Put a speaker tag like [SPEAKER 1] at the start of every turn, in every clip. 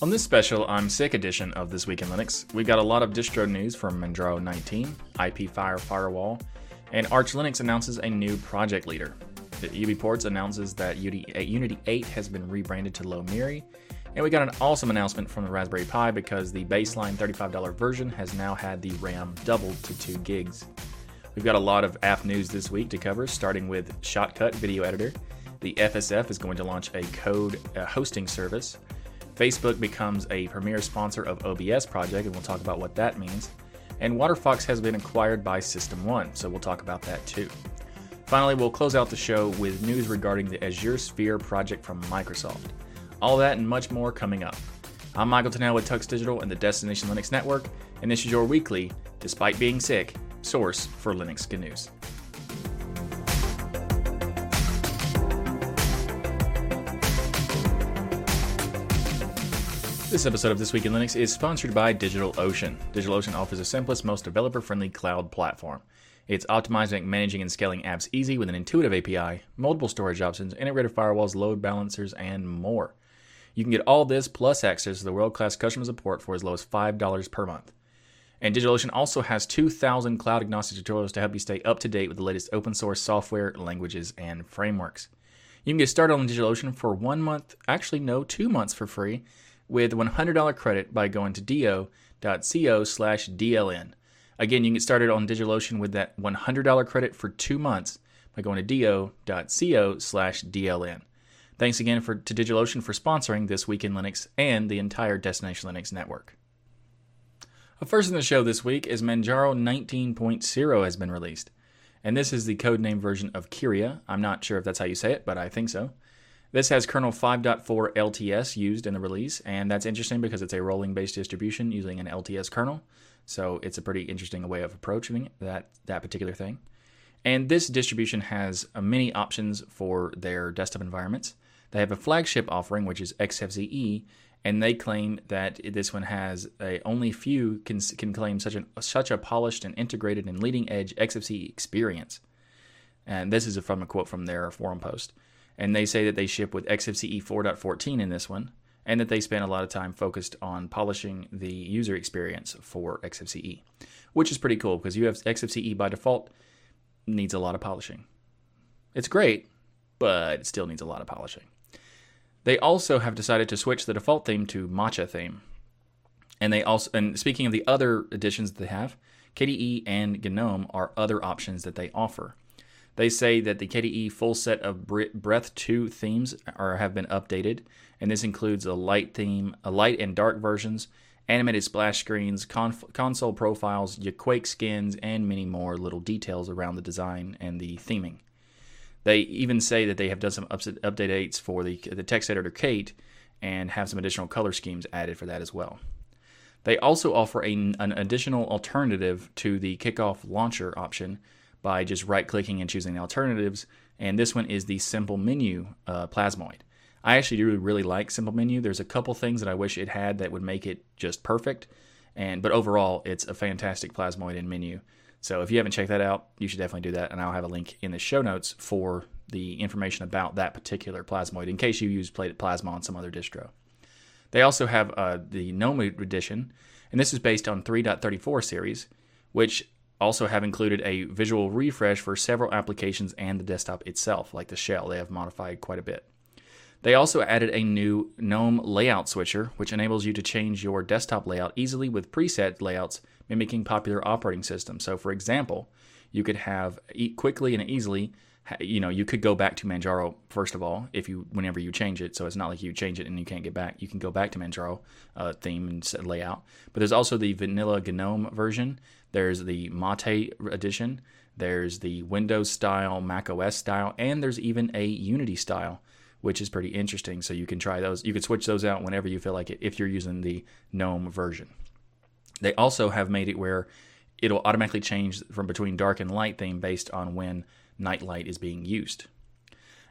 [SPEAKER 1] On this special I'm Sick edition of This Week in Linux, we've got a lot of distro news from Manjaro 19, IPFire Firewall, and Arch Linux announces a new project leader. The UBports announces that Unity 8 has been rebranded to Lomiri, and we got an awesome announcement from the Raspberry Pi because the baseline $35 version has now had the RAM doubled to 2 gigs. We've got a lot of app news this week to cover, starting with Shotcut Video Editor. The FSF is going to launch a code uh, hosting service. Facebook becomes a premier sponsor of OBS project, and we'll talk about what that means. And WaterFox has been acquired by System One, so we'll talk about that too. Finally, we'll close out the show with news regarding the Azure Sphere project from Microsoft. All that and much more coming up. I'm Michael Tunnell with Tux Digital and the Destination Linux Network, and this is your weekly, despite being sick, source for Linux news. This episode of This Week in Linux is sponsored by DigitalOcean. DigitalOcean offers the simplest, most developer friendly cloud platform. It's optimizing, managing, and scaling apps easy with an intuitive API, multiple storage options, integrated firewalls, load balancers, and more. You can get all this plus access to the world class customer support for as low as $5 per month. And DigitalOcean also has 2,000 cloud agnostic tutorials to help you stay up to date with the latest open source software, languages, and frameworks. You can get started on DigitalOcean for one month, actually, no, two months for free, with $100 credit by going to do.co slash DLN. Again, you can get started on DigitalOcean with that $100 credit for two months by going to do.co slash DLN. Thanks again for, to DigitalOcean for sponsoring This Week in Linux and the entire Destination Linux network. A First in the show this week is Manjaro 19.0 has been released. And this is the codename version of Kyria. I'm not sure if that's how you say it, but I think so. This has kernel 5.4 LTS used in the release, and that's interesting because it's a rolling based distribution using an LTS kernel. So it's a pretty interesting way of approaching that, that particular thing. And this distribution has uh, many options for their desktop environments. They have a flagship offering, which is XFCE, and they claim that this one has a, only few can, can claim such, an, such a polished and integrated and leading edge XFCE experience. And this is from a quote from their forum post. And they say that they ship with XFCE 4.14 in this one, and that they spend a lot of time focused on polishing the user experience for XFCE, which is pretty cool because you have XFCE by default needs a lot of polishing. It's great, but it still needs a lot of polishing. They also have decided to switch the default theme to Matcha theme. And they also and speaking of the other additions that they have, KDE and GNOME are other options that they offer. They say that the KDE full set of Breath 2 themes are, have been updated, and this includes a light theme, a light and dark versions, animated splash screens, conf- console profiles, your Quake skins, and many more little details around the design and the theming. They even say that they have done some updates for the, the text editor Kate and have some additional color schemes added for that as well. They also offer a, an additional alternative to the kickoff launcher option by just right clicking and choosing the alternatives. And this one is the simple menu uh, Plasmoid. I actually do really like simple menu. There's a couple things that I wish it had that would make it just perfect. And but overall, it's a fantastic Plasmoid in menu. So if you haven't checked that out, you should definitely do that. And I'll have a link in the show notes for the information about that particular Plasmoid in case you use Plasma on some other distro. They also have uh, the GNOME edition, and this is based on 3.34 series, which also have included a visual refresh for several applications and the desktop itself, like the shell. They have modified quite a bit. They also added a new GNOME layout switcher, which enables you to change your desktop layout easily with preset layouts mimicking popular operating systems. So, for example, you could have quickly and easily, you know, you could go back to Manjaro first of all if you whenever you change it. So it's not like you change it and you can't get back. You can go back to Manjaro uh, theme and layout. But there's also the vanilla GNOME version there's the Mate edition, there's the Windows style, Mac OS style, and there's even a Unity style, which is pretty interesting. So you can try those. You can switch those out whenever you feel like it if you're using the GNOME version. They also have made it where it'll automatically change from between dark and light theme based on when Nightlight is being used.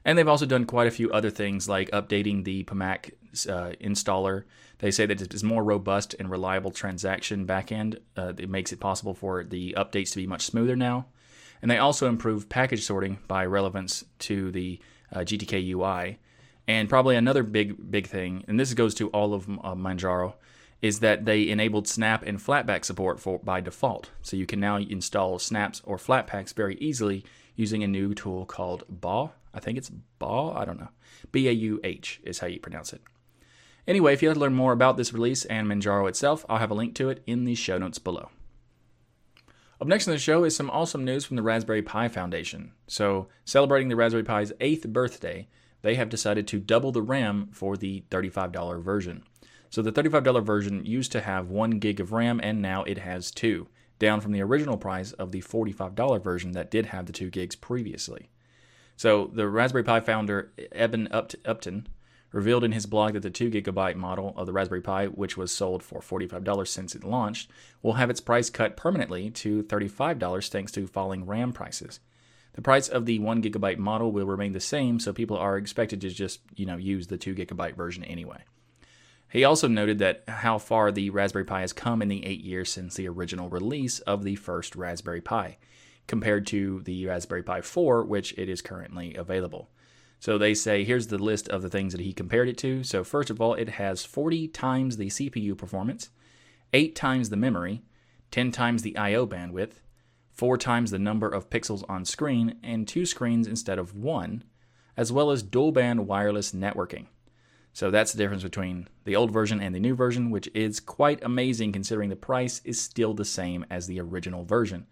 [SPEAKER 1] And they've also done quite a few other things like updating the Pamac uh, installer. They say that it is more robust and reliable transaction backend. Uh, it makes it possible for the updates to be much smoother now. And they also improve package sorting by relevance to the uh, GTK UI. And probably another big big thing, and this goes to all of uh, Manjaro, is that they enabled snap and flatpak support for by default. So you can now install snaps or flatpaks very easily using a new tool called BAW. I think it's BAW. I don't know. B A U H is how you pronounce it. Anyway, if you'd like to learn more about this release and Manjaro itself, I'll have a link to it in the show notes below. Up next in the show is some awesome news from the Raspberry Pi Foundation. So, celebrating the Raspberry Pi's eighth birthday, they have decided to double the RAM for the $35 version. So, the $35 version used to have 1 gig of RAM, and now it has 2, down from the original price of the $45 version that did have the 2 gigs previously. So, the Raspberry Pi founder, Eben Upton, revealed in his blog that the 2 gigabyte model of the Raspberry Pi, which was sold for $45 since it launched, will have its price cut permanently to $35 thanks to falling RAM prices. The price of the 1 gigabyte model will remain the same, so people are expected to just, you know, use the 2 gigabyte version anyway. He also noted that how far the Raspberry Pi has come in the 8 years since the original release of the first Raspberry Pi, compared to the Raspberry Pi 4, which it is currently available. So they say here's the list of the things that he compared it to. So, first of all, it has 40 times the CPU performance, 8 times the memory, 10 times the I/O bandwidth, 4 times the number of pixels on screen, and 2 screens instead of 1, as well as dual band wireless networking. So that's the difference between the old version and the new version, which is quite amazing considering the price is still the same as the original version.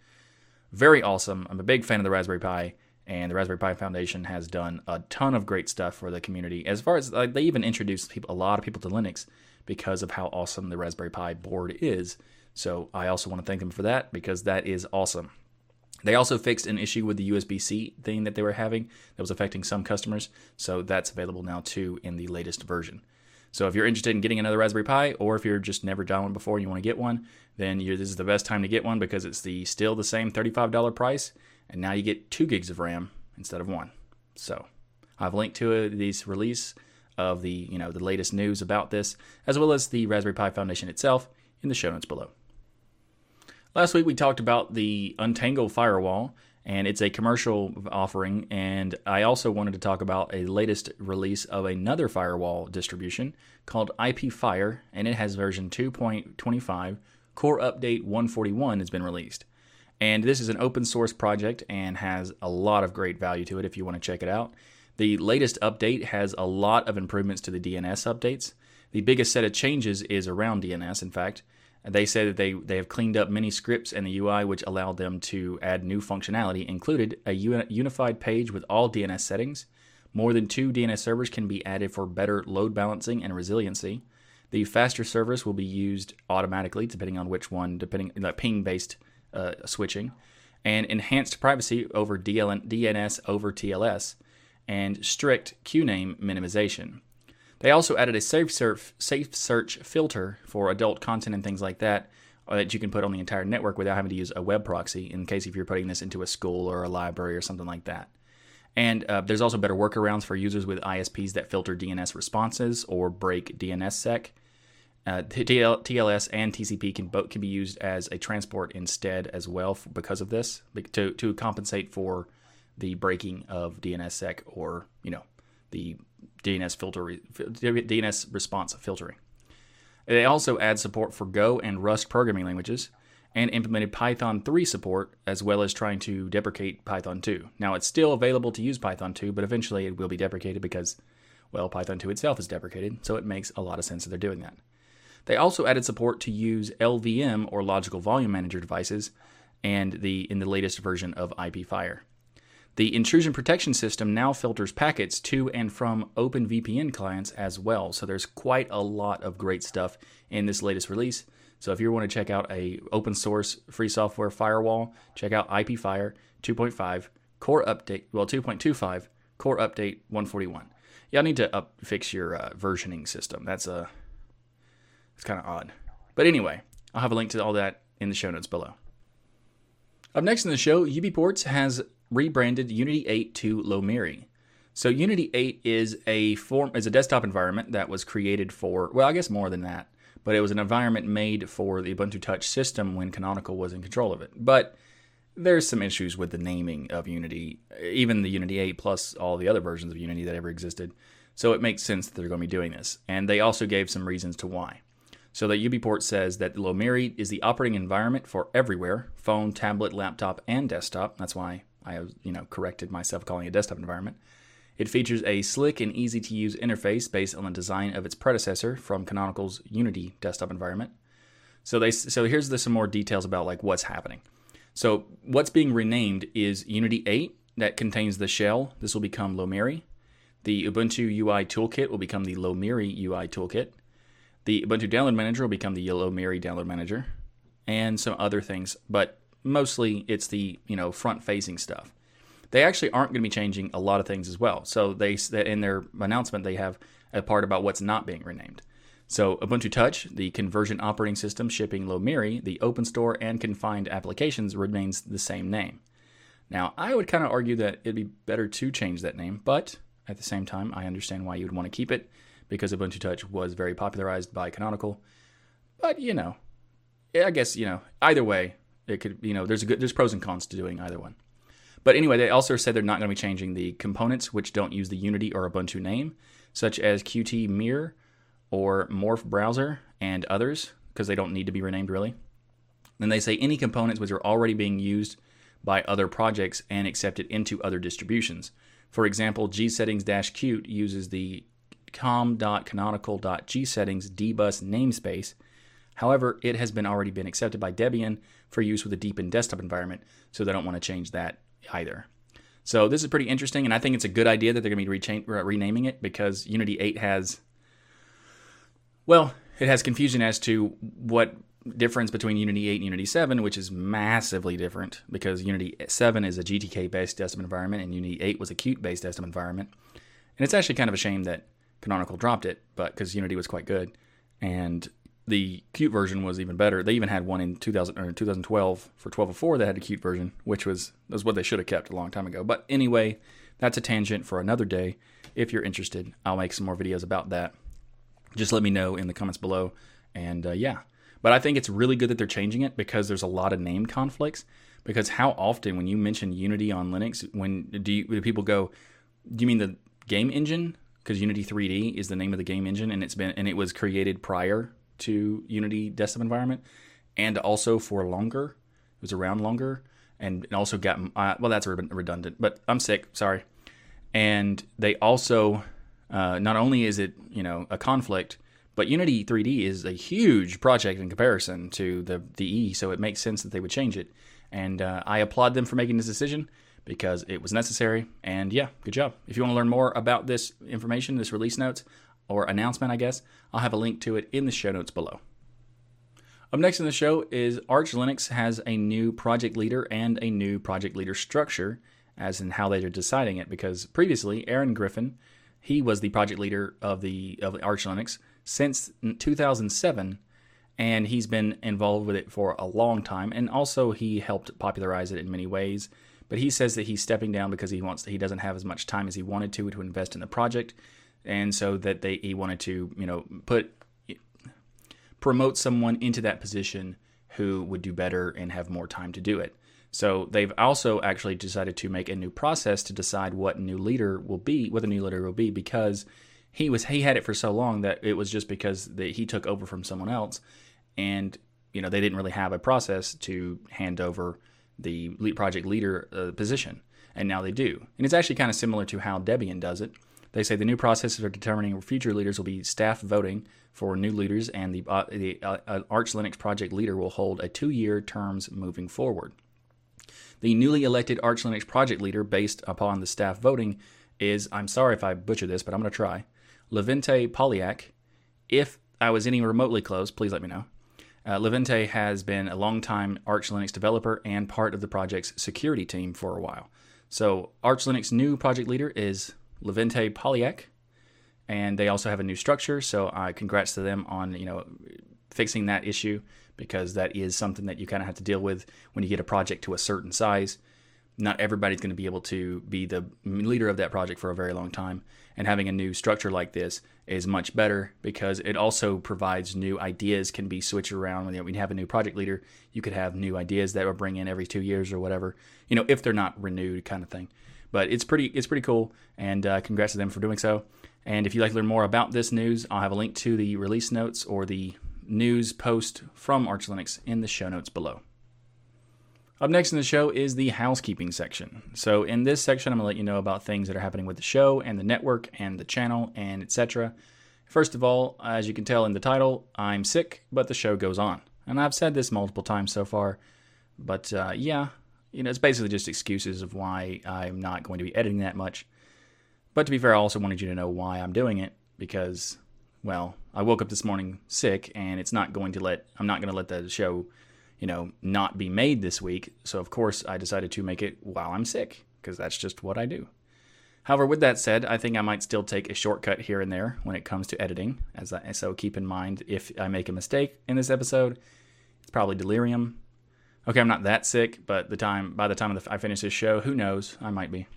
[SPEAKER 1] Very awesome. I'm a big fan of the Raspberry Pi and the Raspberry Pi Foundation has done a ton of great stuff for the community. As far as like, they even introduced people, a lot of people to Linux because of how awesome the Raspberry Pi board is. So I also want to thank them for that because that is awesome. They also fixed an issue with the USB C thing that they were having that was affecting some customers. So that's available now too in the latest version. So if you're interested in getting another Raspberry Pi, or if you're just never done one before and you want to get one, then this is the best time to get one because it's the still the same $35 price and now you get two gigs of RAM instead of one. So I've linked to uh, this release of the you know the latest news about this, as well as the Raspberry Pi Foundation itself, in the show notes below. Last week we talked about the Untangle firewall, and it's a commercial offering. And I also wanted to talk about a latest release of another firewall distribution called IPFire, and it has version 2.25. Core Update 141 has been released. And this is an open source project and has a lot of great value to it if you want to check it out. The latest update has a lot of improvements to the DNS updates. The biggest set of changes is around DNS, in fact. They say that they, they have cleaned up many scripts in the UI which allowed them to add new functionality, included a unified page with all DNS settings. More than two DNS servers can be added for better load balancing and resiliency. The faster service will be used automatically, depending on which one, depending like ping based uh, switching, and enhanced privacy over DLN, DNS over TLS, and strict QNAME minimization. They also added a safe search, safe search filter for adult content and things like that uh, that you can put on the entire network without having to use a web proxy in case if you're putting this into a school or a library or something like that. And uh, there's also better workarounds for users with ISPs that filter DNS responses or break DNSSEC. Uh, TLS and TCP can both can be used as a transport instead as well for, because of this to to compensate for the breaking of DNSSEC or you know the DNS filter DNS response filtering. They also add support for Go and Rust programming languages and implemented Python 3 support as well as trying to deprecate Python 2. Now it's still available to use Python 2, but eventually it will be deprecated because well Python 2 itself is deprecated, so it makes a lot of sense that they're doing that. They also added support to use LVM or Logical Volume Manager devices and the in the latest version of IPFire. The intrusion protection system now filters packets to and from OpenVPN clients as well. So there's quite a lot of great stuff in this latest release. So if you want to check out a open source free software firewall, check out IPFire 2.5 core update, well 2.25 core update 141. Y'all need to up fix your uh, versioning system. That's a it's kind of odd. But anyway, I'll have a link to all that in the show notes below. Up next in the show, UBports has rebranded Unity 8 to Lomiri. So Unity 8 is a form is a desktop environment that was created for well, I guess more than that, but it was an environment made for the Ubuntu Touch system when Canonical was in control of it. But there's some issues with the naming of Unity, even the Unity 8 plus all the other versions of Unity that ever existed. So it makes sense that they're going to be doing this. And they also gave some reasons to why. So that UBport says that Lomiri is the operating environment for everywhere, phone, tablet, laptop, and desktop. That's why I have you know corrected myself calling it a desktop environment. It features a slick and easy to use interface based on the design of its predecessor from Canonical's Unity desktop environment. So they so here's the, some more details about like what's happening. So what's being renamed is Unity 8 that contains the shell. This will become Lomiri. The Ubuntu UI toolkit will become the Lomiri UI toolkit. The Ubuntu Download Manager will become the Lomiri Download Manager, and some other things, but mostly it's the you know front-facing stuff. They actually aren't going to be changing a lot of things as well. So they in their announcement they have a part about what's not being renamed. So Ubuntu Touch, the conversion operating system shipping Lomiri, the open store and confined applications remains the same name. Now, I would kind of argue that it'd be better to change that name, but at the same time, I understand why you would want to keep it because Ubuntu Touch was very popularized by Canonical. But you know, I guess you know either way, it could you know there's a good there's pros and cons to doing either one. But anyway, they also said they're not going to be changing the components which don't use the Unity or Ubuntu name, such as Qt Mirror or Morph Browser and others, because they don't need to be renamed really. Then they say any components which are already being used by other projects and accepted into other distributions. For example, gsettings-qt uses the com.canonical.gsettings dbus namespace. However, it has been already been accepted by Debian for use with a Deepin desktop environment, so they don't want to change that either. So this is pretty interesting, and I think it's a good idea that they're going to be renaming it because Unity 8 has, well, it has confusion as to what difference between Unity 8 and Unity 7, which is massively different because Unity 7 is a GTK based desktop environment and Unity 8 was a Qt based desktop environment. And it's actually kind of a shame that Canonical dropped it, but because Unity was quite good, and the Qt version was even better. They even had one in 2000 or 2012 for 1204 that had a Qt version, which was was what they should have kept a long time ago. But anyway, that's a tangent for another day. If you're interested, I'll make some more videos about that. Just let me know in the comments below, and uh, yeah. But I think it's really good that they're changing it because there's a lot of name conflicts. Because how often, when you mention Unity on Linux, when do, you, do people go, "Do you mean the game engine?" because Unity 3D is the name of the game engine, and it's been and it was created prior to Unity desktop environment, and also for longer. It was around longer, and, also got uh, well. That's redundant, but I'm sick. Sorry. And they also uh, not only is it you know a conflict, but Unity 3D is a huge project in comparison to the the E, so it makes sense that they would change it. And uh, I applaud them for making this decision because it was necessary. And yeah, good job. If you want to learn more about this information, this release notes or announcement, I guess, I'll have a link to it in the show notes below. Up next in the show is Arch Linux has a new project leader and a new project leader structure, as in how they are deciding it. Because previously, Aaron Griffin, he was the project leader of the of Arch Linux since 2007, and he's been involved with it for a long time. And also, he helped popularize it in many ways. But he says that he's stepping down because he wants he doesn't have as much time as he wanted to to invest in the project, and so that they he wanted to you know put promote someone into that position who would do better and have more time to do it. So they've also actually decided to make a new process to decide what new leader will be, what the new leader will be, because he was he had it for so long that it was just because that he took over from someone else, and you know they didn't really have a process to hand over the lead project leader uh, position, and now they do. And it's actually kind of similar to how Debian does it. They say the new processes for determining future leaders will be staff voting for new leaders, and the, uh, the uh, uh, Arch Linux project leader will hold a two-year terms moving forward. The newly elected Arch Linux project leader, based upon the staff voting, is I'm sorry if I butcher this, but I'm going to try. Levente Polyak. If I was any remotely close, please let me know. Uh, Levente has been a long-time Arch Linux developer and part of the project's security team for a while. So Arch Linux new project leader is Levente Polyak, and they also have a new structure. So uh, congrats to them on you know fixing that issue because that is something that you kind of have to deal with when you get a project to a certain size. Not everybody's going to be able to be the leader of that project for a very long time, and having a new structure like this is much better because it also provides new ideas can be switched around. When you have a new project leader, you could have new ideas that will bring in every two years or whatever. You know, if they're not renewed, kind of thing. But it's pretty it's pretty cool, and uh, congrats to them for doing so. And if you'd like to learn more about this news, I'll have a link to the release notes or the news post from Arch Linux in the show notes below. Up next in the show is the housekeeping section. So in this section, I'm to let you know about things that are happening with the show and the network and the channel and etc. First of all, as you can tell in the title, I'm sick, but the show goes on. And I've said this multiple times so far, but uh, yeah, you know, it's basically just excuses of why I'm not going to be editing that much. But to be fair, I also wanted you to know why I'm doing it because, well, I woke up this morning sick, and it's not going to let I'm not going to let the show, you know, not be made this week. So of course, I decided to make it while I'm sick because that's just what I do. However, with that said, I think I might still take a shortcut here and there when it comes to editing. As I, so, keep in mind if I make a mistake in this episode, it's probably delirium. Okay, I'm not that sick, but the time by the time the, I finish this show, who knows? I might be.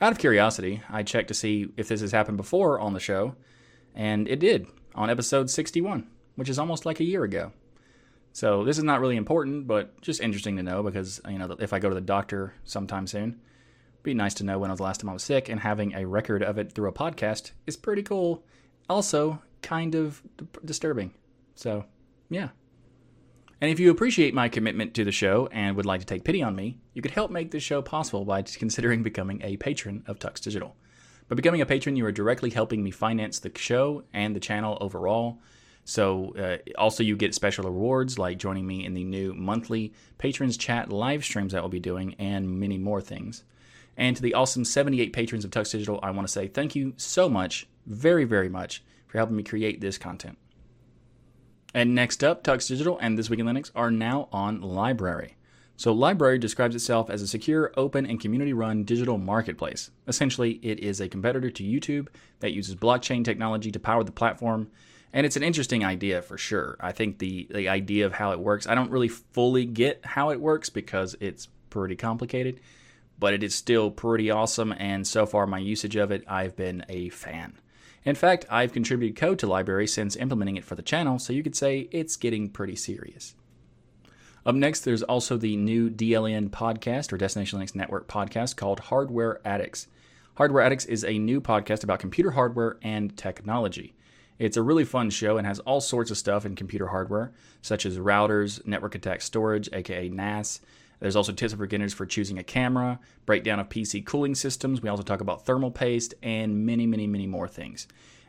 [SPEAKER 1] Out of curiosity, I checked to see if this has happened before on the show, and it did on episode 61, which is almost like a year ago. So this is not really important, but just interesting to know because you know if I go to the doctor sometime soon, it'd be nice to know when was the last time I was sick, and having a record of it through a podcast is pretty cool. Also, kind of disturbing. So, yeah. And if you appreciate my commitment to the show and would like to take pity on me, you could help make this show possible by considering becoming a patron of Tux Digital. By becoming a patron, you are directly helping me finance the show and the channel overall. So, uh, also, you get special rewards like joining me in the new monthly Patrons Chat live streams that we'll be doing, and many more things. And to the awesome 78 patrons of Tux Digital, I want to say thank you so much, very, very much, for helping me create this content. And next up, Tux Digital and This Week in Linux are now on LBRY. So, LBRY describes itself as a secure, open, and community run digital marketplace. Essentially, it is a competitor to YouTube that uses blockchain technology to power the platform. And it's an interesting idea for sure. I think the, the idea of how it works, I don't really fully get how it works because it's pretty complicated but it is still pretty awesome. And so far, my usage of it, I've been a fan. In fact, I've contributed code to LBRY since implementing it for the channel, so you could say it's getting pretty serious. Up next, there's also the new DLN podcast or Destination Linux Network podcast called Hardware Addicts. Hardware Addicts is a new podcast about computer hardware and technology. It's a really fun show and has all sorts of stuff in computer hardware, such as routers, network attached storage, aka NAS, there's also tips and beginners for choosing a camera, breakdown of PC cooling systems. We also talk about thermal paste and many, many, many more things.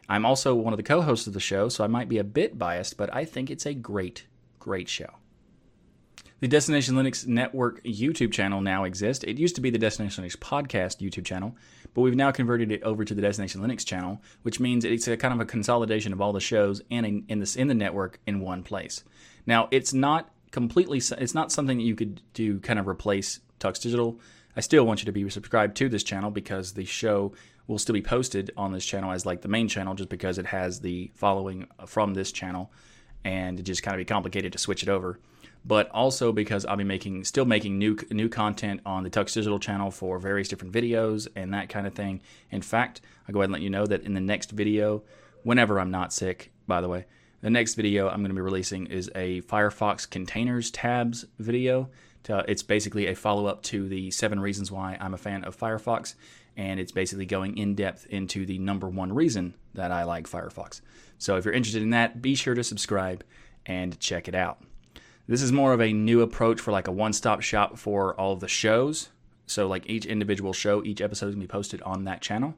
[SPEAKER 1] I'm also one of the co hosts of the show, so I might be a bit biased, but I think it's a great, great show. The Destination Linux Network YouTube channel now exists. It used to be the Destination Linux Podcast YouTube channel, but we've now converted it over to the Destination Linux channel, which means it's a kind of a consolidation of all the shows in, in, this, in the network in one place. Now, it's not completely it's not something that you could do kind of replace Tux Digital. I still want you to be subscribed to this channel because the show will still be posted on this channel as like the main channel just because it has the following from this channel and it just kind of be complicated to switch it over. But also because I'll be making still making new new content on the Tux Digital channel for various different videos and that kind of thing. In fact, I'll go ahead and let you know that in the next video, whenever I'm not sick, by the way, the next video I'm going to be releasing is a Firefox containers tabs video. It's basically a follow up to the seven reasons why I'm a fan of Firefox, and it's basically going in depth into the number one reason that I like Firefox. So if you're interested in that, be sure to subscribe and check it out. This is more of a new approach for like a one stop shop for all the shows. So, like each individual show, each episode is going to be posted on that channel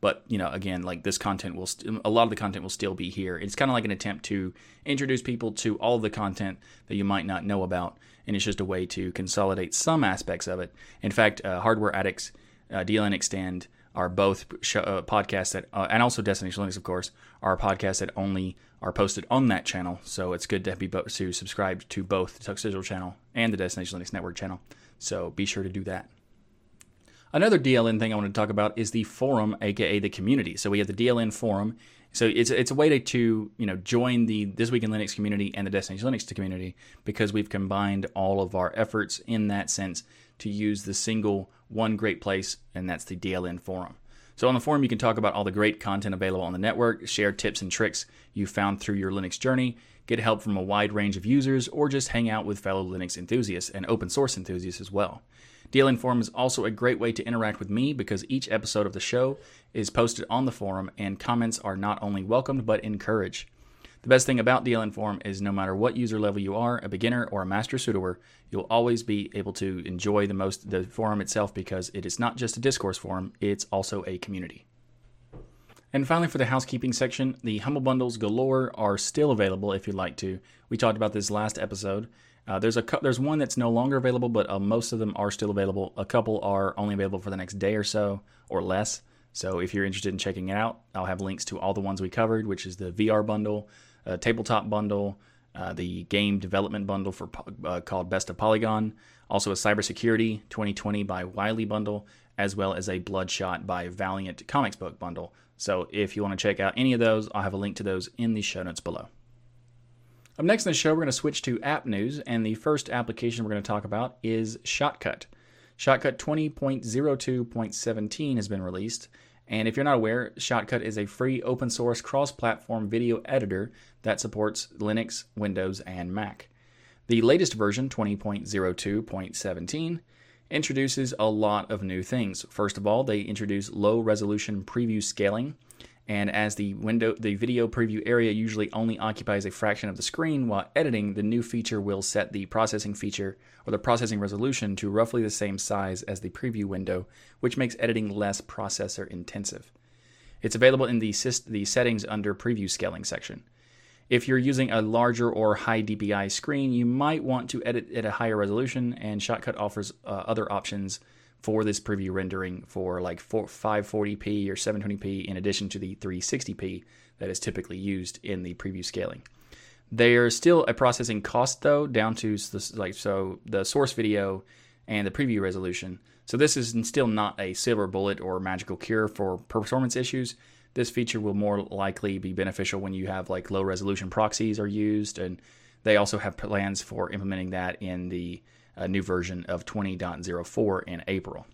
[SPEAKER 1] but you know again like this content will st- a lot of the content will still be here. It's kind of like an attempt to introduce people to all the content that you might not know about and it's just a way to consolidate some aspects of it. In fact uh, hardware addicts uh, dln extend are both show, uh, podcasts that uh, and also destination linux of course are podcasts that only are posted on that channel. So it's good to be bo- to subscribe to both the tux digital channel and the destination linux network channel. So be sure to do that Another DLN thing I want to talk about is the forum, aka the community. So we have the DLN forum. So it's it's a way to, to you know join the This Week in Linux community and the Destination Linux community because we've combined all of our efforts in that sense to use the single one great place, and that's the DLN forum. So on the forum, you can talk about all the great content available on the network, share tips and tricks you found through your Linux journey, get help from a wide range of users, or just hang out with fellow Linux enthusiasts and open source enthusiasts as well. DLN Forum is also a great way to interact with me because each episode of the show is posted on the forum and comments are not only welcomed but encouraged. The best thing about DLN Forum is no matter what user level you are, a beginner or a master sudoer, you'll always be able to enjoy the most the forum itself because it is not just a discourse forum, it's also a community. And finally, for the housekeeping section, the Humble Bundles galore are still available if you'd like to. We talked about this last episode. Uh, there's a there's one that's no longer available, but uh, most of them are still available. A couple are only available for the next day or so or less. So if you're interested in checking it out, I'll have links to all the ones we covered, which is the VR bundle, uh, tabletop bundle, uh, the game development bundle for uh, called Best of Polygon, also a cybersecurity 2020 by Wiley bundle, as well as a Bloodshot by Valiant comics book bundle. So if you want to check out any of those, I'll have a link to those in the show notes below. Up next in the show, we're going to switch to app news, and the first application we're going to talk about is Shotcut. Shotcut 20.02.17 has been released, and if you're not aware, Shotcut is a free open source cross platform video editor that supports Linux, Windows, and Mac. The latest version, 20.02.17, introduces a lot of new things. First of all, they introduce low resolution preview scaling, and as the window the video preview area usually only occupies a fraction of the screen while editing, the new feature will set the processing feature or the processing resolution to roughly the same size as the preview window, which makes editing less processor intensive. It's available in the, the settings under preview scaling section. If you're using a larger or high DPI screen, you might want to edit at a higher resolution, and Shotcut offers uh, other options for this preview rendering for like 540p or 720p in addition to the 360p that is typically used in the preview scaling. There's still a processing cost though, down to like so the source video and the preview resolution. So this is still not a silver bullet or magical cure for performance issues. This feature will more likely be beneficial when you have like low resolution proxies are used, and they also have plans for implementing that in the uh, new version of 20.04 in April.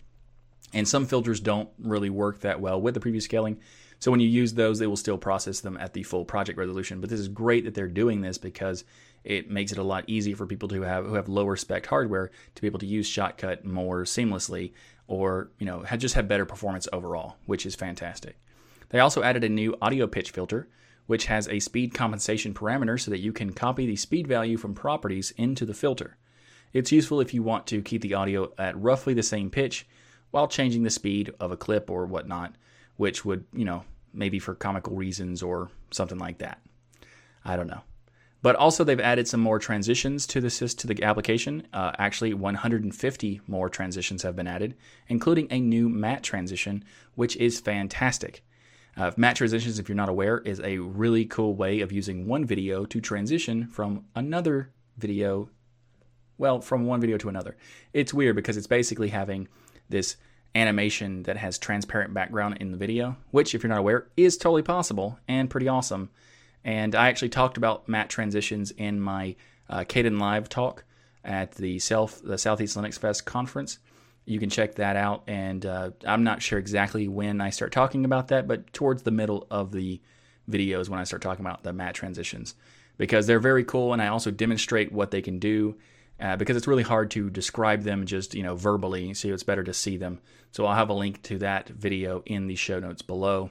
[SPEAKER 1] And some filters don't really work that well with the preview scaling. So when you use those, they will still process them at the full project resolution. But this is great that they're doing this because it makes it a lot easier for people to have who have lower spec hardware to be able to use Shotcut more seamlessly, or you know just have better performance overall, which is fantastic. They also added a new audio pitch filter, which has a speed compensation parameter so that you can copy the speed value from properties into the filter. It's useful if you want to keep the audio at roughly the same pitch while changing the speed of a clip or whatnot, which would, you know, maybe for comical reasons or something like that. I don't know. But also, they've added some more transitions to the to the application. Uh, actually, 150 more transitions have been added, including a new matte transition, which is fantastic. Uh, matte transitions, if you're not aware, is a really cool way of using one video to transition from another video, well, from one video to another. It's weird because it's basically having this animation that has transparent background in the video, which, if you're not aware, is totally possible and pretty awesome. And I actually talked about matte transitions in my uh, Kdenlive talk at the Self the Southeast Linux Fest conference you can check that out. And uh, I'm not sure exactly when I start talking about that, but towards the middle of the videos when I start talking about the matte transitions because they're very cool. And I also demonstrate what they can do uh, because it's really hard to describe them just you know verbally. So it's better to see them. So I'll have a link to that video in the show notes below.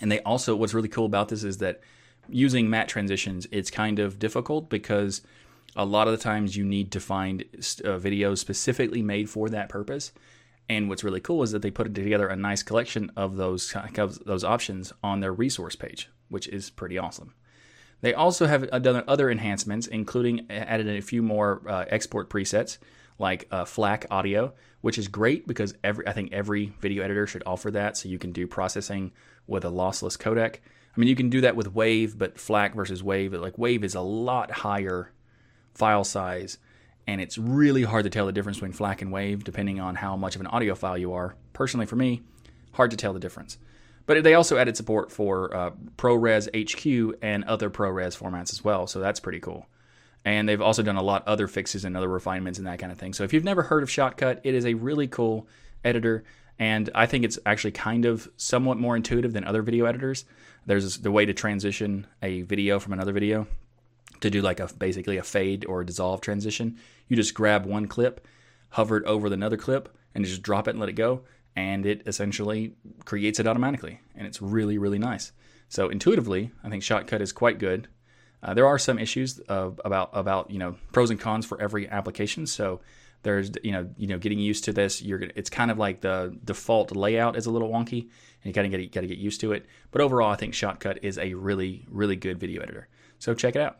[SPEAKER 1] And they also, what's really cool about this is that using matte transitions, it's kind of difficult because a lot of the times you need to find uh, videos specifically made for that purpose. And what's really cool is that they put together a nice collection of those those options on their resource page, which is pretty awesome. They also have done other enhancements, including added a few more uh, export presets like uh, FLAC audio, which is great because every I think every video editor should offer that, so you can do processing with a lossless codec. I mean, you can do that with Wave, but FLAC versus Wave, like Wave is a lot higher file size, and it's really hard to tell the difference between FLAC and WAVE depending on how much of an audio file you are. Personally, for me, hard to tell the difference. But they also added support for uh, ProRes HQ and other ProRes formats as well, so that's pretty cool. And they've also done a lot other fixes and other refinements and that kind of thing. So if you've never heard of Shotcut, it is a really cool editor. and I think it's actually kind of somewhat more intuitive than other video editors. There's the way to transition a video from another video to do like a basically a fade or a dissolve transition. You just grab one clip, hover it over another clip, and just drop it and let it go, and it essentially creates it automatically, and it's really really nice. So intuitively, I think Shotcut is quite good. Uh, there are some issues about about you know pros and cons for every application. So there's you know you know getting used to this. You're it's kind of like the default layout is a little wonky, and you kind of got to get used to it. But overall, I think Shotcut is a really really good video editor. So check it out.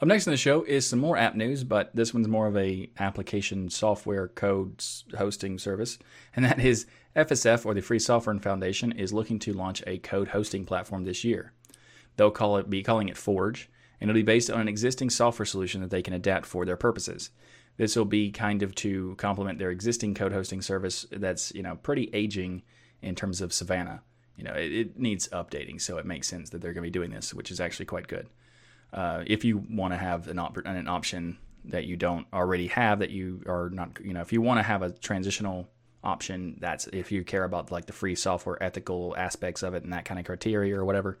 [SPEAKER 1] Up next in the show is some more app news, but this one's more of a application software code hosting service, and that is FSF or the Free Software Foundation is looking to launch a code hosting platform this year. They'll call it be calling it Forge, and it'll be based on an existing software solution that they can adapt for their purposes. This will be kind of to complement their existing code hosting service that's you know pretty aging in terms of Savannah. You know it, it needs updating, so it makes sense that they're going to be doing this, which is actually quite good. Uh, if you want to have an, op- an option that you don't already have that you are not you know if you want to have a transitional option that's if you care about like the free software ethical aspects of it and that kind of criteria or whatever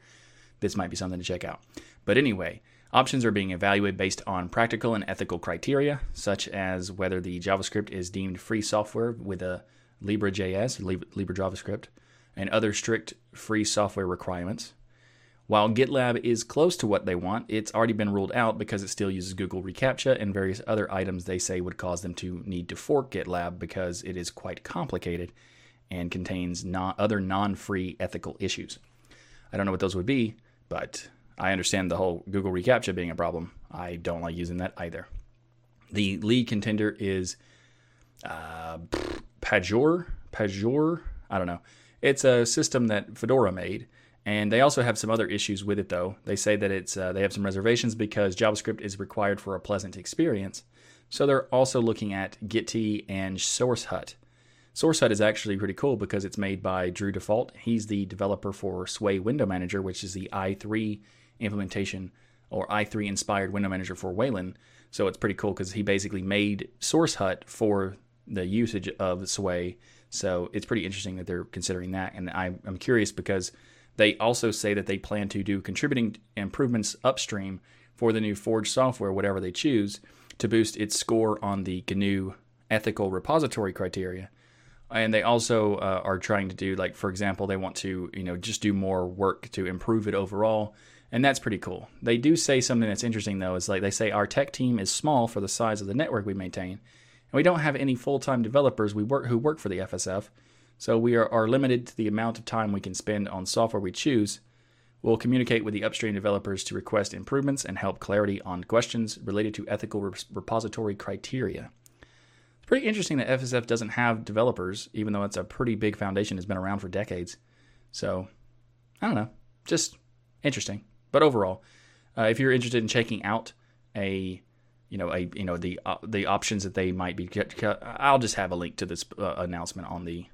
[SPEAKER 1] this might be something to check out. But anyway options are being evaluated based on practical and ethical criteria such as whether the javascript is deemed free software with a LibreJS libra javascript and other strict free software requirements while GitLab is close to what they want, it's already been ruled out because it still uses Google reCAPTCHA and various other items they say would cause them to need to fork GitLab because it is quite complicated and contains non- other non free ethical issues. I don't know what those would be, but I understand the whole Google reCAPTCHA being a problem. I don't like using that either. The lead contender is uh, Pagure. Pagure? I don't know. It's a system that Fedora made and they also have some other issues with it, though. They say that it's uh, they have some reservations because JavaScript is required for a pleasant experience. So they're also looking at Gitea and SourceHut. SourceHut is actually pretty cool because it's made by Drew DeVault. He's the developer for Sway Window Manager, which is the i3 implementation or i3 inspired window manager for Wayland. So it's pretty cool because he basically made SourceHut for the usage of Sway. So it's pretty interesting that they're considering that. And I'm curious because they also say that they plan to do contributing improvements upstream for the new Forge software, whatever they choose, to boost its score on the GNU ethical repository criteria. And they also uh, are trying to do, like, for example, they want to, you know, just do more work to improve it overall. And that's pretty cool. They do say something that's interesting, though, is like they say our tech team is small for the size of the network we maintain. And we don't have any full time developers we work, who work for the FSF. So we are, are limited to the amount of time we can spend on software we choose. We'll communicate with the upstream developers to request improvements and help clarity on questions related to ethical repository criteria. It's pretty interesting that FSF doesn't have developers, even though it's a pretty big foundation, that's been around for decades. So, I don't know, just interesting. But overall, uh, if you're interested in checking out a you know a you know the uh, the options that they might be I'll just have a link to this uh, announcement on the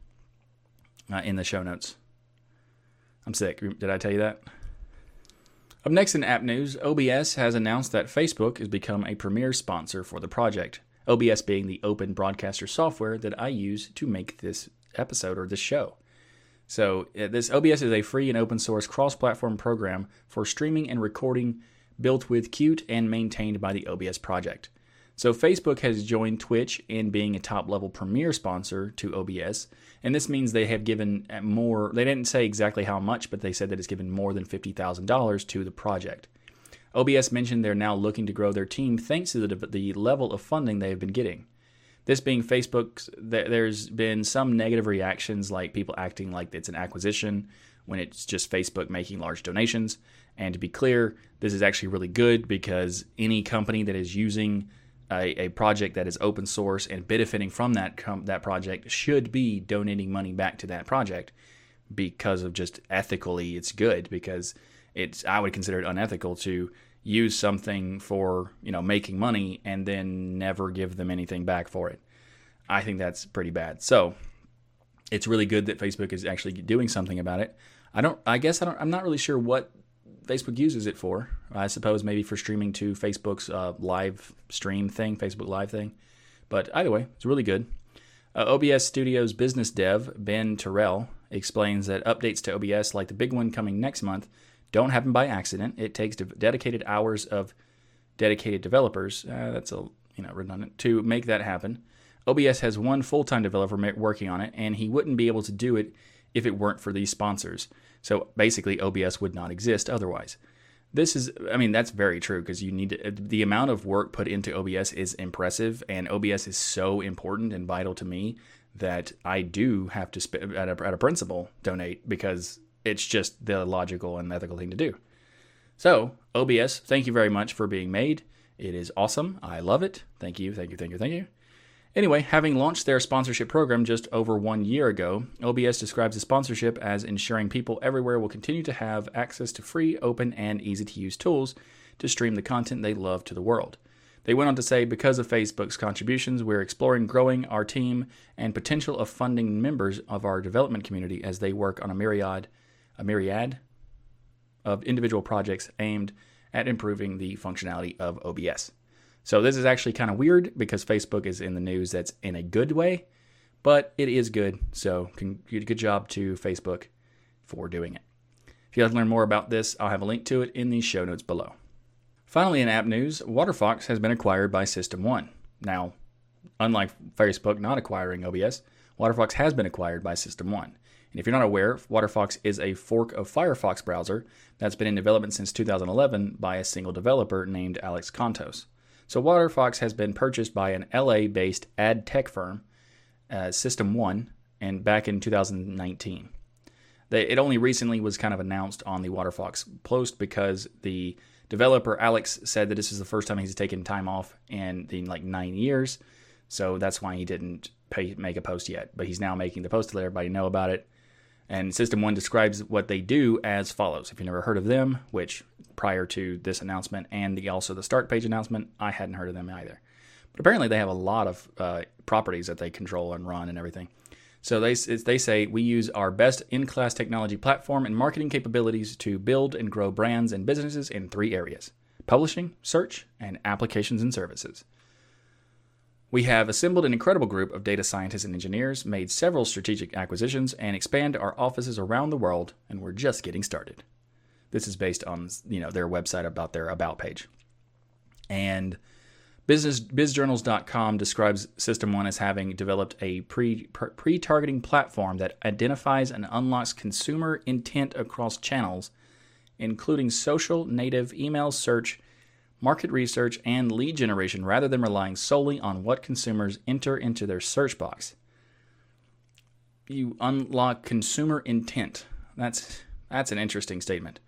[SPEAKER 1] uh, in the show notes. I'm sick. Did I tell you that? Up next in app news, OBS has announced that Facebook has become a premier sponsor for the project. OBS being the open broadcaster software that I use to make this episode or this show. So, uh, this OBS is a free and open source cross platform program for streaming and recording built with Qt and maintained by the OBS project. So Facebook has joined Twitch in being a top level premier sponsor to OBS, and this means they have given more. They didn't say exactly how much, but they said that it's given more than fifty thousand dollars to the project. OBS mentioned they're now looking to grow their team thanks to the, the level of funding they have been getting. This being Facebook's, there's been some negative reactions, like people acting like it's an acquisition when it's just Facebook making large donations. And to be clear, this is actually really good because any company that is using a, a, project that is open source and benefiting from that com- that project should be donating money back to that project because of just ethically it's good because it's I would consider it unethical to use something for you know making money and then never give them anything back for it. I think that's pretty bad. So it's really good that Facebook is actually doing something about it. I don't. I guess I don't. I'm not really sure what Facebook uses it for. I suppose maybe for streaming to Facebook's uh, live stream thing, Facebook Live thing. But either way, it's really good. Uh, OBS Studios business dev Ben Torell explains that updates to OBS, like the big one coming next month, don't happen by accident. It takes de- dedicated hours of dedicated developers. Uh, that's a you know redundant to make that happen. OBS has one full-time developer working on it, and he wouldn't be able to do it if it weren't for these sponsors. So basically, OBS would not exist otherwise. This is, I mean, that's very true because you need to, uh, the amount of work put into OBS is impressive, and OBS is so important and vital to me that I do have to, sp- at, a, at a principle, donate because it's just the logical and ethical thing to do. So, OBS, thank you very much for being made. It is awesome. I love it. Thank you, thank you, thank you, thank you. Anyway, having launched their sponsorship program just over one year ago, OBS describes the sponsorship as ensuring people everywhere will continue to have access to free, open, and easy to use tools to stream the content they love to the world. They went on to say, because of Facebook's contributions, we're exploring growing our team and potential of funding members of our development community as they work on a myriad, a myriad of individual projects aimed at improving the functionality of OBS. So this is actually kind of weird because Facebook is in the news that's in a good way, but it is good. So good job to Facebook for doing it. If you'd like to learn more about this, I'll have a link to it in the show notes below. Finally, in app news, WaterFox has been acquired by System One. Now, unlike Facebook not acquiring OBS, WaterFox has been acquired by System One. And if you're not aware, WaterFox is a fork of Firefox browser that's been in development since 2011 by a single developer named Alex Kontos. So WaterFox has been purchased by an LA-based ad tech firm, uh, System One, and back in 2019. They, it only recently was kind of announced on the WaterFox post because the developer Alex said that this is the first time he's taken time off in the like nine years, so that's why he didn't pay, make a post yet. But he's now making the post to let everybody know about it. And System One describes what they do as follows. If you've never heard of them, which prior to this announcement and the, also the start page announcement, I hadn't heard of them either. But apparently, they have a lot of uh, properties that they control and run and everything. So they they say we use our best in-class technology platform and marketing capabilities to build and grow brands and businesses in three areas: publishing, search, and applications and services. We have assembled an incredible group of data scientists and engineers, made several strategic acquisitions, and expand our offices around the world, and we're just getting started. This is based on you know their website about their about page. And Business BizJournals.com describes System One as having developed a pre pre targeting platform that identifies and unlocks consumer intent across channels, including social, native, email, search, market research, and lead generation rather than relying solely on what consumers enter into their search box. You unlock consumer intent. That's that's an interesting statement.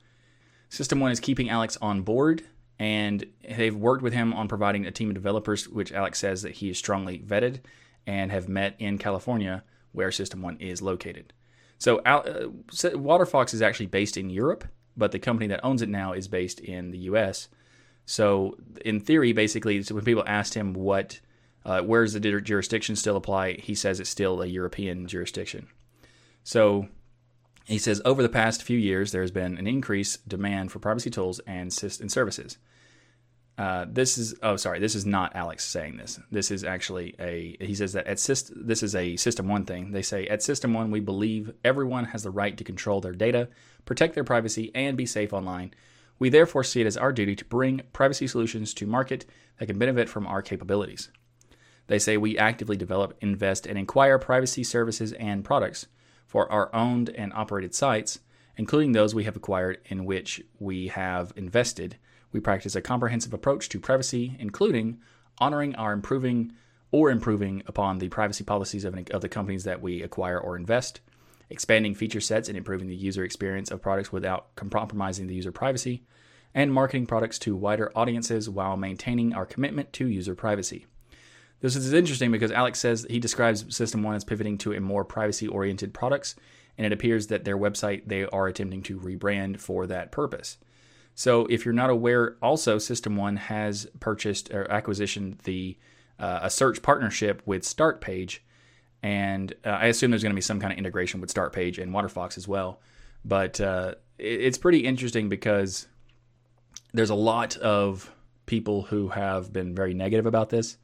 [SPEAKER 1] System 1 is keeping Alex on board and they've worked with him on providing a team of developers which Alex says that he is strongly vetted and have met in California where System 1 is located. So uh, WaterFox is actually based in Europe, but the company that owns it now is based in the US so in theory, basically, so when people asked him what, uh, where's the jurisdiction still apply, he says it's still a European jurisdiction. So he says over the past few years, there has been an increased demand for privacy tools and, and services. Uh, this is oh sorry this is not Alex saying this. This is actually a he says that at syst, this is a system one thing. They say at system one we believe everyone has the right to control their data, protect their privacy, and be safe online. We therefore see it as our duty to bring privacy solutions to market that can benefit from our capabilities. They say we actively develop, invest, and acquire privacy services and products for our owned and operated sites, including those we have acquired in which we have invested. We practice a comprehensive approach to privacy, including honoring our improving or improving upon the privacy policies of, of the companies that we acquire or invest, expanding feature sets and improving the user experience of products without compromising the user privacy, and marketing products to wider audiences while maintaining our commitment to user privacy. This is interesting because Alex says he describes System 1 as pivoting to a more privacy oriented products, and it appears that their website they are attempting to rebrand for that purpose. So, if you're not aware, also System 1 has purchased or acquisitioned the uh, a search partnership with StartPage, and uh, I assume there's going to be some kind of integration with StartPage and WaterFox as well. But uh, it, it's pretty interesting because there's a lot of people who have been very negative about this.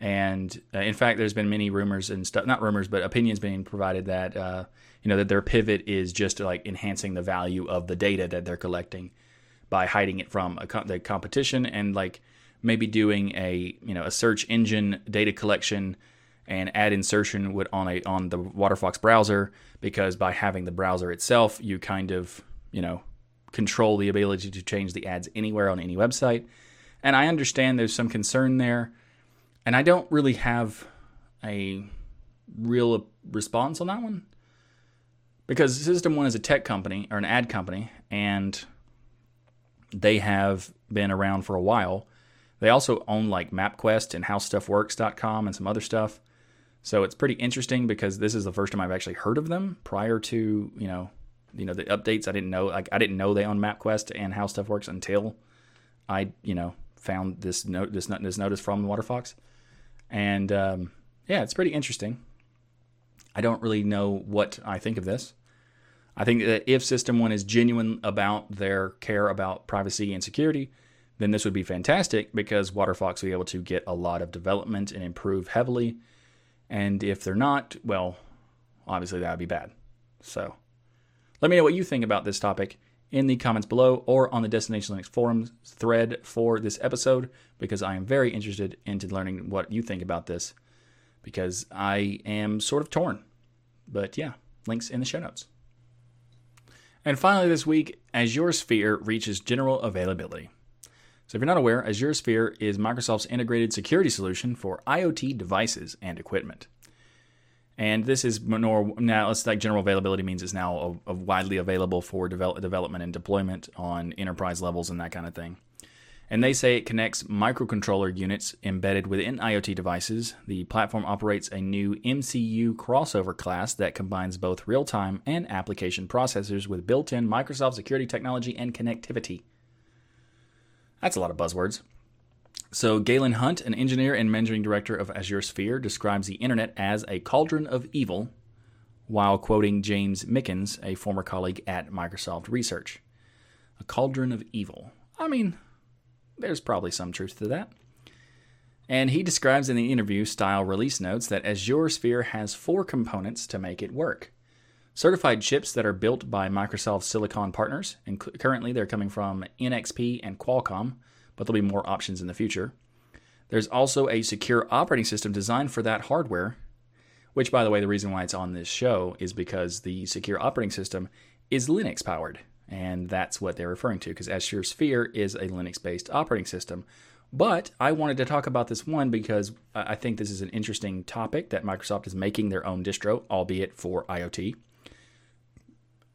[SPEAKER 1] And uh, in fact, there's been many rumors and stuff, not rumors, but opinions being provided that, uh, you know, that their pivot is just like enhancing the value of the data that they're collecting by hiding it from co- the competition and like maybe doing a, you know, a search engine data collection and ad insertion would on a on the WaterFox browser because by having the browser itself, you kind of, you know, control the ability to change the ads anywhere on any website. And I understand there's some concern there and I don't really have a real response on that one because System One is a tech company or an ad company, and they have been around for a while. They also own like MapQuest and HowStuffWorks.com and some other stuff. So it's pretty interesting because this is the first time I've actually heard of them. Prior to you know, you know the updates, I didn't know like I didn't know they own MapQuest and How Stuff Works until I you know found this note this this notice from WaterFox. And um, yeah, it's pretty interesting. I don't really know what I think of this. I think that if System One is genuine about their care about privacy and security, then this would be fantastic because WaterFox will be able to get a lot of development and improve heavily. And if they're not, well, obviously that would be bad. So let me know what you think about this topic in the comments below or on the Destination Linux forums thread for this episode because I am very interested into learning what you think about this because I am sort of torn. But yeah, links in the show notes. And finally, this week, Azure Sphere reaches general availability. So, if you're not aware, Azure Sphere is Microsoft's integrated security solution for IoT devices and equipment. And this is more now. It's like general availability means it's now a, a widely available for develop, development and deployment on enterprise levels and that kind of thing. And they say it connects microcontroller units embedded within IoT devices. The platform operates a new MCU crossover class that combines both real time and application processors with built in Microsoft security technology and connectivity. That's a lot of buzzwords. So, Galen Hunt, an engineer and managing director of Azure Sphere, describes the internet as a cauldron of evil while quoting James Mickens, a former colleague at Microsoft Research. A cauldron of evil. I mean, there's probably some truth to that. And he describes in the interview style release notes that Azure Sphere has four components to make it work certified chips that are built by Microsoft Silicon partners, and currently they're coming from NXP and Qualcomm but there'll be more options in the future. There's also a secure operating system designed for that hardware, which, by the way, the reason why it's on this show is because the secure operating system is Linux powered. And that's what they're referring to because Azure Sphere is a Linux based operating system. But I wanted to talk about this one because I think this is an interesting topic that Microsoft is making their own distro, albeit for IoT.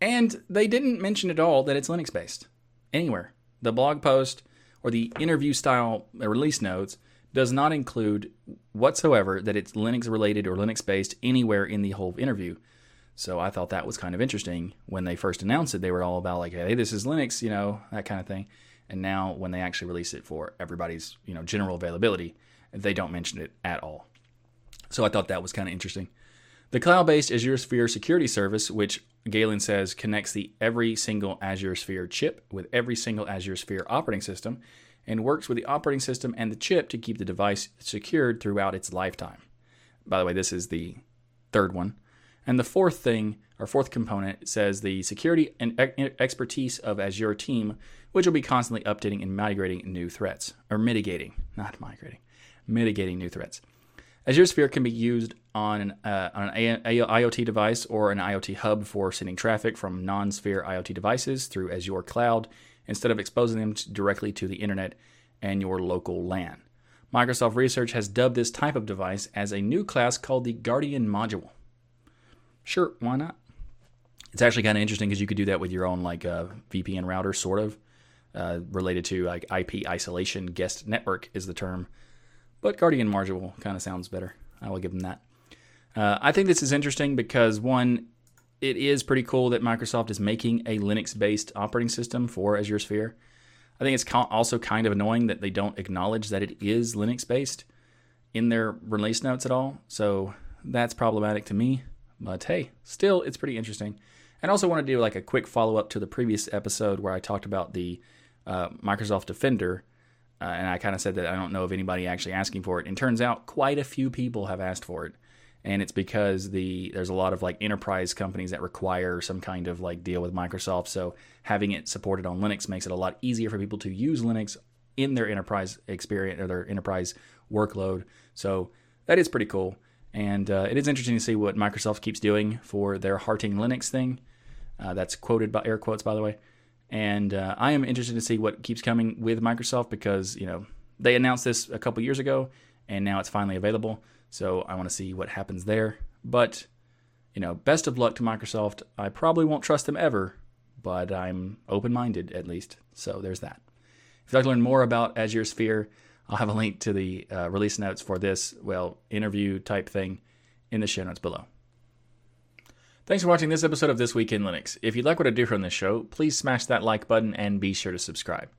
[SPEAKER 1] And they didn't mention at all that it's Linux based anywhere. The blog post, or the interview style release notes does not include whatsoever that it's Linux related or Linux based anywhere in the whole interview. So I thought that was kind of interesting when they first announced it. They were all about like, "Hey, this is Linux," you know, that kind of thing. And now when they actually release it for everybody's, you know, general availability, they don't mention it at all. So I thought that was kind of interesting. The cloud-based Azure Sphere security service, which Galen says connects the every single Azure Sphere chip with every single Azure Sphere operating system and works with the operating system and the chip to keep the device secured throughout its lifetime. By the way, this is the third one. And the fourth thing, or fourth component, says the security and expertise of Azure team, which will be constantly updating and migrating new threats, or mitigating, not migrating, mitigating new threats. Azure Sphere can be used on an, uh, on an IoT device or an IoT hub for sending traffic from non Sphere IoT devices through Azure Cloud instead of exposing them directly to the internet and your local LAN. Microsoft Research has dubbed this type of device as a new class called the Guardian Module. Sure, why not? It's actually kind of interesting because you could do that with your own like uh, VPN router, sort of uh, related to like IP isolation. Guest network is the term but Guardian Module kind of sounds better. I will give them that. Uh, I think this is interesting because one, it is pretty cool that Microsoft is making a Linux-based operating system for Azure Sphere. I think it's also kind of annoying that they don't acknowledge that it is Linux-based in their release notes at all. So that's problematic to me. But hey, still, it's pretty interesting. And also want to do like a quick follow up to the previous episode where I talked about the uh, Microsoft Defender Uh, and I kind of said that I don't know of anybody actually asking for it. And turns out quite a few people have asked for it. And it's because the there's a lot of like enterprise companies that require some kind of like deal with Microsoft. So having it supported on Linux makes it a lot easier for people to use Linux in their enterprise experience or their enterprise workload. So that is pretty cool. And uh, it is interesting to see what Microsoft keeps doing for their Harting Linux thing. Uh, that's quoted by air quotes, by the way. And uh, I am interested to see what keeps coming with Microsoft because you know they announced this a couple years ago, and now it's finally available. So I want to see what happens there. But you know, best of luck to Microsoft. I probably won't trust them ever, but I'm open-minded at least. So there's that. If you'd like to learn more about Azure Sphere, I'll have a link to the uh, release notes for this, well, interview type thing in the show notes below. Thanks for watching this episode of This Week in Linux. If you like what I do from this show, please smash that like button and be sure to subscribe.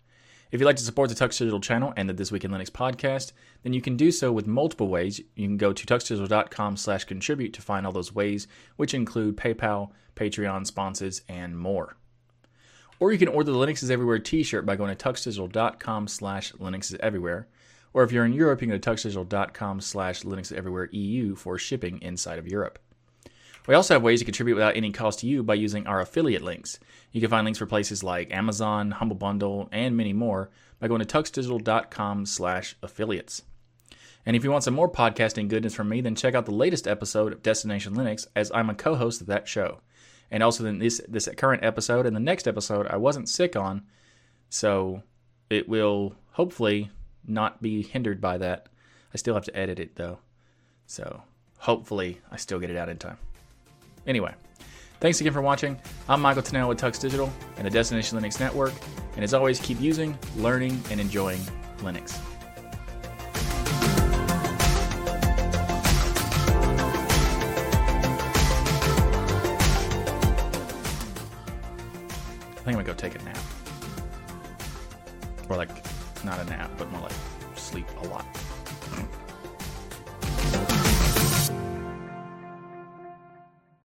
[SPEAKER 1] If you'd like to support the Tux Digital channel and the This Week in Linux podcast, then you can do so with multiple ways. You can go to tuxdigital.com slash contribute to find all those ways, which include PayPal, Patreon, sponsors, and more. Or you can order the Linux is Everywhere t-shirt by going to tuxdigital.com slash Linux is Everywhere. Or if you're in Europe, you can go to tuxdigital.com slash Linux Everywhere EU for shipping inside of Europe. We also have ways to contribute without any cost to you by using our affiliate links. You can find links for places like Amazon, Humble Bundle, and many more by going to tuxdigital.com slash affiliates. And if you want some more podcasting goodness from me, then check out the latest episode of Destination Linux, as I'm a co-host of that show. And also, then this this current episode and the next episode, I wasn't sick on, so it will hopefully not be hindered by that. I still have to edit it though, so hopefully I still get it out in time. Anyway, thanks again for watching. I'm Michael Tunnell with Tux Digital and the Destination Linux Network. And as always, keep using, learning, and enjoying Linux.